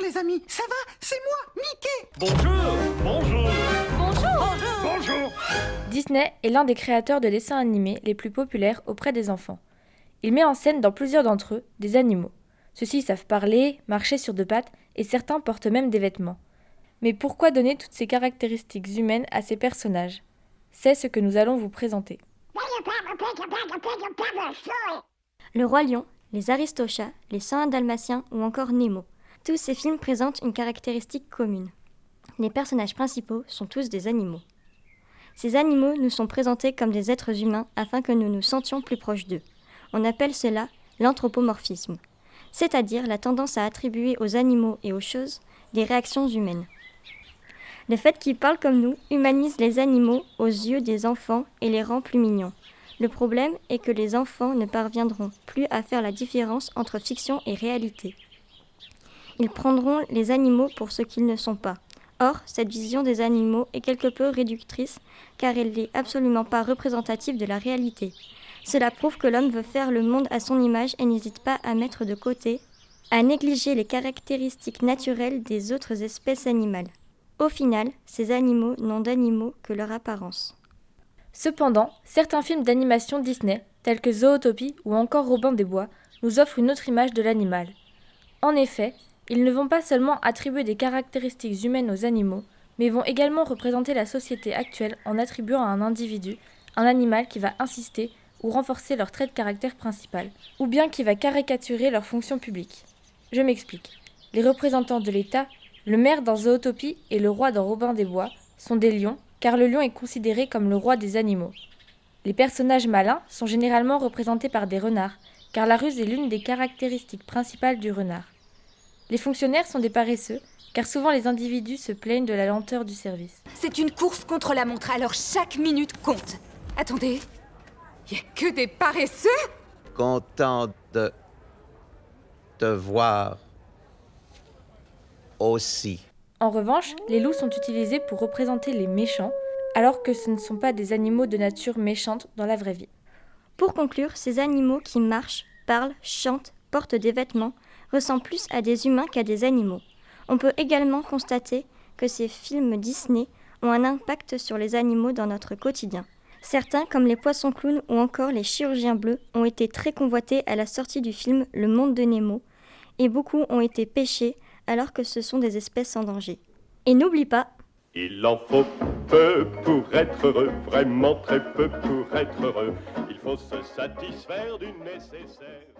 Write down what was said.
les amis, ça va? C'est moi, Mickey Bonjour Bonjour Bonjour Bonjour Disney est l'un des créateurs de dessins animés les plus populaires auprès des enfants. Il met en scène dans plusieurs d'entre eux des animaux. Ceux-ci savent parler, marcher sur deux pattes et certains portent même des vêtements. Mais pourquoi donner toutes ces caractéristiques humaines à ces personnages? C'est ce que nous allons vous présenter. Le Roi Lion, les Aristochats, les 101 Dalmatiens ou encore Nemo. Tous ces films présentent une caractéristique commune. Les personnages principaux sont tous des animaux. Ces animaux nous sont présentés comme des êtres humains afin que nous nous sentions plus proches d'eux. On appelle cela l'anthropomorphisme, c'est-à-dire la tendance à attribuer aux animaux et aux choses des réactions humaines. Le fait qu'ils parlent comme nous humanise les animaux aux yeux des enfants et les rend plus mignons. Le problème est que les enfants ne parviendront plus à faire la différence entre fiction et réalité. Ils prendront les animaux pour ce qu'ils ne sont pas. Or, cette vision des animaux est quelque peu réductrice car elle n'est absolument pas représentative de la réalité. Cela prouve que l'homme veut faire le monde à son image et n'hésite pas à mettre de côté, à négliger les caractéristiques naturelles des autres espèces animales. Au final, ces animaux n'ont d'animaux que leur apparence. Cependant, certains films d'animation Disney, tels que Zootopie ou encore Robin des Bois, nous offrent une autre image de l'animal. En effet, ils ne vont pas seulement attribuer des caractéristiques humaines aux animaux, mais vont également représenter la société actuelle en attribuant à un individu un animal qui va insister ou renforcer leur trait de caractère principal, ou bien qui va caricaturer leur fonction publique. Je m'explique. Les représentants de l'État, le maire dans Zootopie et le roi dans Robin des Bois, sont des lions, car le lion est considéré comme le roi des animaux. Les personnages malins sont généralement représentés par des renards, car la ruse est l'une des caractéristiques principales du renard. Les fonctionnaires sont des paresseux, car souvent les individus se plaignent de la lenteur du service. C'est une course contre la montre, alors chaque minute compte. Attendez, y a que des paresseux? Content de te voir aussi. En revanche, les loups sont utilisés pour représenter les méchants, alors que ce ne sont pas des animaux de nature méchante dans la vraie vie. Pour conclure, ces animaux qui marchent, parlent, chantent, portent des vêtements, ressemblent plus à des humains qu'à des animaux. On peut également constater que ces films Disney ont un impact sur les animaux dans notre quotidien. Certains, comme les poissons clowns ou encore les chirurgiens bleus, ont été très convoités à la sortie du film Le Monde de Nemo, et beaucoup ont été pêchés alors que ce sont des espèces en danger. Et n'oublie pas, Il en faut peu pour être heureux, vraiment très peu pour être heureux. Il faut se satisfaire du nécessaire.